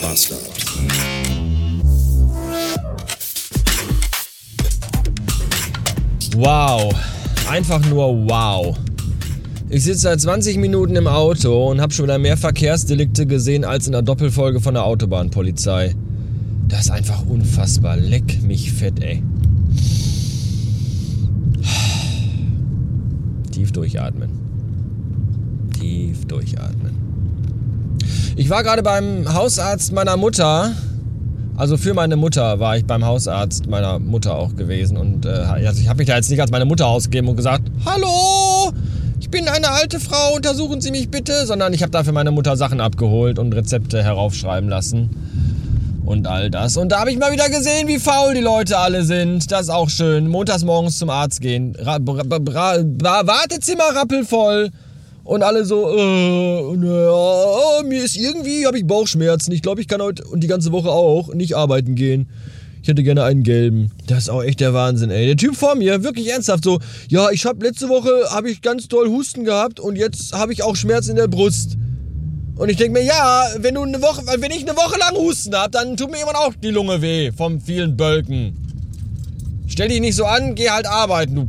Bastard. Wow. Einfach nur wow. Ich sitze seit 20 Minuten im Auto und habe schon wieder mehr Verkehrsdelikte gesehen als in der Doppelfolge von der Autobahnpolizei. Das ist einfach unfassbar. Leck mich fett, ey. Tief durchatmen. Tief durchatmen. Ich war gerade beim Hausarzt meiner Mutter. Also für meine Mutter war ich beim Hausarzt meiner Mutter auch gewesen. Und äh, also ich habe mich da jetzt nicht als meine Mutter ausgegeben und gesagt, Hallo, ich bin eine alte Frau, untersuchen Sie mich bitte. Sondern ich habe da für meine Mutter Sachen abgeholt und Rezepte heraufschreiben lassen. Und all das. Und da habe ich mal wieder gesehen, wie faul die Leute alle sind. Das ist auch schön. Montags morgens zum Arzt gehen. Ra Wartezimmer rappelvoll. Und alle so, äh, na, mir ist irgendwie, habe ich Bauchschmerzen. Ich glaube, ich kann heute und die ganze Woche auch nicht arbeiten gehen. Ich hätte gerne einen gelben. Das ist auch echt der Wahnsinn, ey. Der Typ vor mir, wirklich ernsthaft so, ja, ich habe letzte Woche habe ich ganz doll Husten gehabt und jetzt habe ich auch Schmerzen in der Brust. Und ich denke mir, ja, wenn du eine Woche, wenn ich eine Woche lang Husten habe, dann tut mir immer auch die Lunge weh vom vielen Bölken. Stell dich nicht so an, geh halt arbeiten, du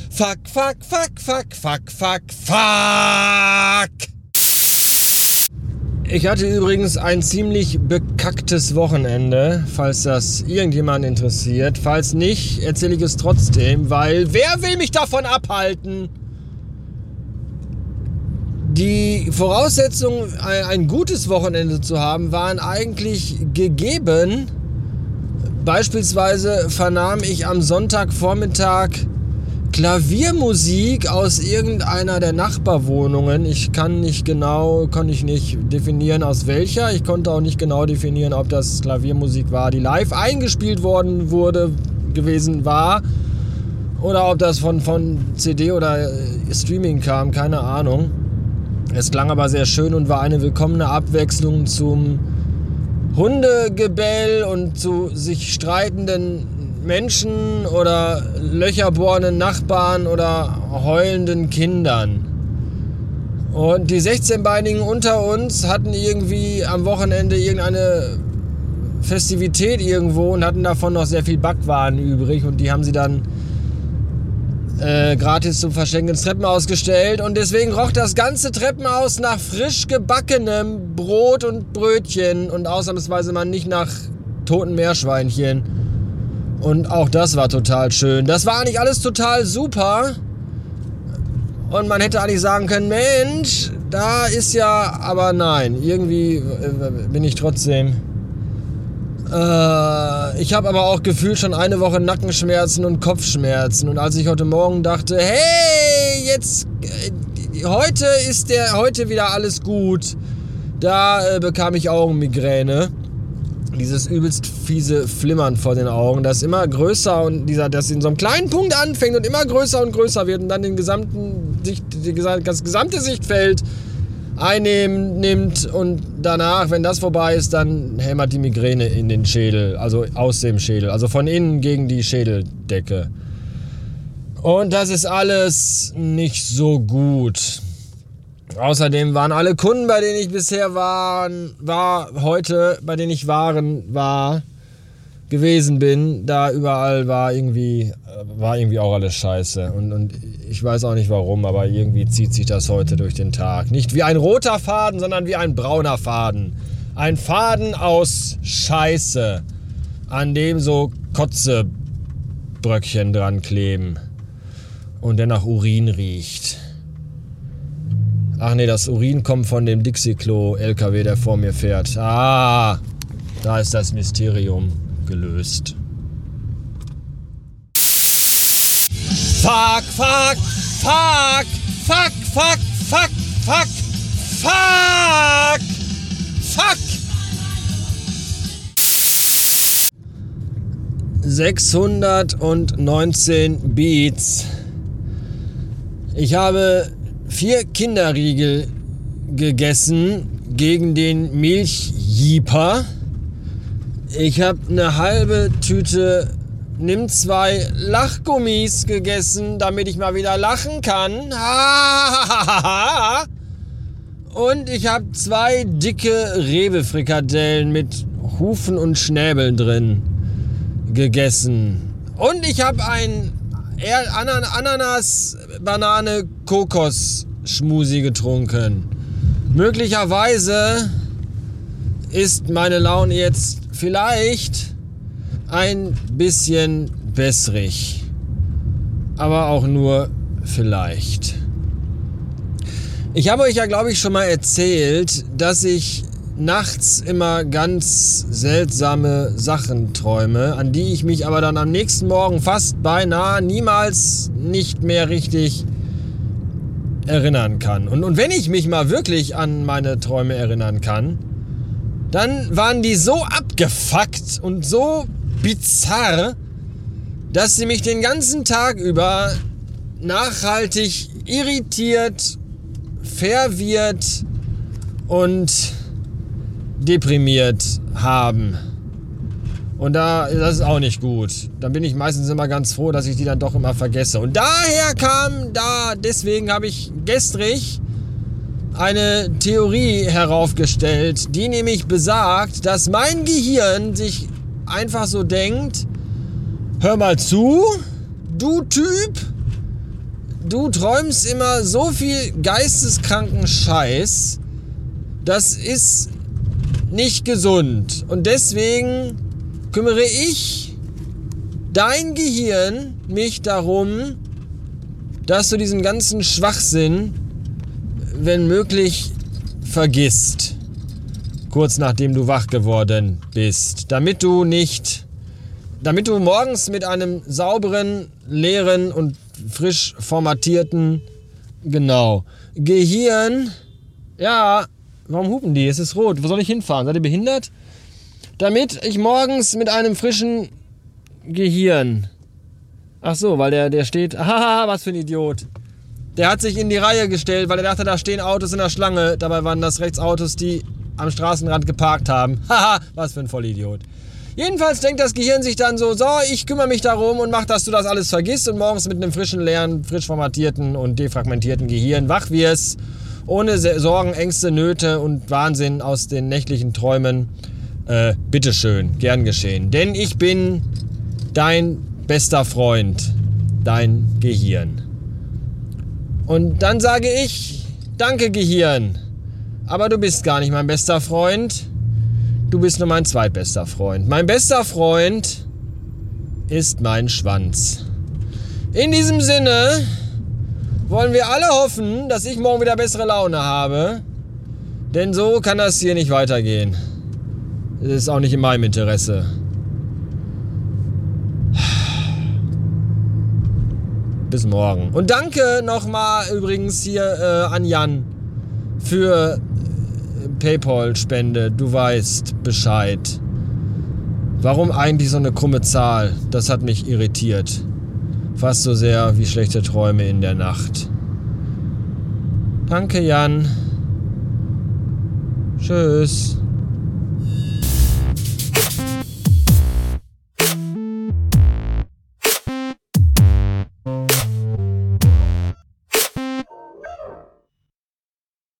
fuck, fuck, fuck. Ich hatte übrigens ein ziemlich bekacktes Wochenende, falls das irgendjemand interessiert. Falls nicht, erzähle ich es trotzdem, weil wer will mich davon abhalten? Die Voraussetzungen, ein gutes Wochenende zu haben, waren eigentlich gegeben. Beispielsweise vernahm ich am Sonntagvormittag Klaviermusik aus irgendeiner der Nachbarwohnungen. Ich kann nicht genau, konnte ich nicht definieren aus welcher. Ich konnte auch nicht genau definieren, ob das Klaviermusik war, die live eingespielt worden wurde, gewesen war. Oder ob das von, von CD oder Streaming kam, keine Ahnung. Es klang aber sehr schön und war eine willkommene Abwechslung zum Hundegebell und zu sich streitenden Menschen oder löcherbohrenden Nachbarn oder heulenden Kindern. Und die 16-Beinigen unter uns hatten irgendwie am Wochenende irgendeine Festivität irgendwo und hatten davon noch sehr viel Backwaren übrig und die haben sie dann äh, gratis zum Verschenken ins Treppenhaus gestellt und deswegen roch das ganze Treppenhaus nach frisch gebackenem Brot und Brötchen und ausnahmsweise mal nicht nach toten Meerschweinchen. Und auch das war total schön. Das war eigentlich alles total super. Und man hätte eigentlich sagen können, Mensch, da ist ja, aber nein, irgendwie äh, bin ich trotzdem. Äh, ich habe aber auch gefühlt schon eine Woche Nackenschmerzen und Kopfschmerzen. Und als ich heute Morgen dachte, hey, jetzt, äh, heute ist der, heute wieder alles gut, da bekam ich Augenmigräne dieses übelst fiese Flimmern vor den Augen, das immer größer und dieser, das in so einem kleinen Punkt anfängt und immer größer und größer wird und dann den gesamten das gesamte Sichtfeld einnehmen nimmt und danach, wenn das vorbei ist, dann hämmert die Migräne in den Schädel, also aus dem Schädel, also von innen gegen die Schädeldecke. Und das ist alles nicht so gut. Außerdem waren alle Kunden, bei denen ich bisher waren, war heute, bei denen ich waren, war, gewesen bin, da überall war irgendwie, war irgendwie auch alles scheiße. Und, und ich weiß auch nicht warum, aber irgendwie zieht sich das heute durch den Tag. Nicht wie ein roter Faden, sondern wie ein brauner Faden. Ein Faden aus Scheiße, an dem so Kotzebröckchen dran kleben und der nach Urin riecht. Ach nee, das Urin kommt von dem Dixie-Klo-LKW, der vor mir fährt. Ah, da ist das Mysterium gelöst. Fuck, fuck, fuck, fuck, fuck, fuck, fuck, fuck, fuck. 619 Beats. Ich habe vier Kinderriegel gegessen gegen den Milchjieper. Ich habe eine halbe Tüte Nimm zwei Lachgummis gegessen, damit ich mal wieder lachen kann. Und ich habe zwei dicke Rewe-Frikadellen mit Hufen und Schnäbeln drin gegessen. Und ich habe ein Ananas-Banane-Kokos-Schmusi getrunken. Möglicherweise ist meine Laune jetzt vielleicht ein bisschen besserig. Aber auch nur vielleicht. Ich habe euch ja, glaube ich, schon mal erzählt, dass ich nachts immer ganz seltsame Sachen träume, an die ich mich aber dann am nächsten Morgen fast beinahe niemals nicht mehr richtig erinnern kann. Und, und wenn ich mich mal wirklich an meine Träume erinnern kann, dann waren die so abgefuckt und so bizarr, dass sie mich den ganzen Tag über nachhaltig irritiert, verwirrt und deprimiert haben. Und da, das ist auch nicht gut. Dann bin ich meistens immer ganz froh, dass ich die dann doch immer vergesse. Und daher kam da, deswegen habe ich gestrig eine Theorie heraufgestellt, die nämlich besagt, dass mein Gehirn sich einfach so denkt, hör mal zu, du Typ, du träumst immer so viel geisteskranken Scheiß, das ist nicht gesund. Und deswegen kümmere ich dein Gehirn mich darum, dass du diesen ganzen Schwachsinn, wenn möglich, vergisst kurz nachdem du wach geworden bist, damit du nicht, damit du morgens mit einem sauberen, leeren und frisch formatierten, genau, Gehirn, ja, warum hupen die? Es ist rot, wo soll ich hinfahren? Seid ihr behindert? Damit ich morgens mit einem frischen Gehirn, ach so, weil der, der steht, haha, was für ein Idiot. Der hat sich in die Reihe gestellt, weil er dachte, da stehen Autos in der Schlange. Dabei waren das rechts Autos, die am Straßenrand geparkt haben. Haha, was für ein Vollidiot. Jedenfalls denkt das Gehirn sich dann so, so, ich kümmere mich darum und mach, dass du das alles vergisst und morgens mit einem frischen, leeren, frisch formatierten und defragmentierten Gehirn wach wirst, ohne Sorgen, Ängste, Nöte und Wahnsinn aus den nächtlichen Träumen. Äh, bitteschön, gern geschehen. Denn ich bin dein bester Freund, dein Gehirn. Und dann sage ich, danke Gehirn. Aber du bist gar nicht mein bester Freund. Du bist nur mein zweitbester Freund. Mein bester Freund ist mein Schwanz. In diesem Sinne wollen wir alle hoffen, dass ich morgen wieder bessere Laune habe. Denn so kann das hier nicht weitergehen. Das ist auch nicht in meinem Interesse. Bis morgen. Und danke nochmal übrigens hier äh, an Jan für PayPal-Spende, du weißt Bescheid. Warum eigentlich so eine krumme Zahl? Das hat mich irritiert. Fast so sehr wie schlechte Träume in der Nacht. Danke, Jan. Tschüss.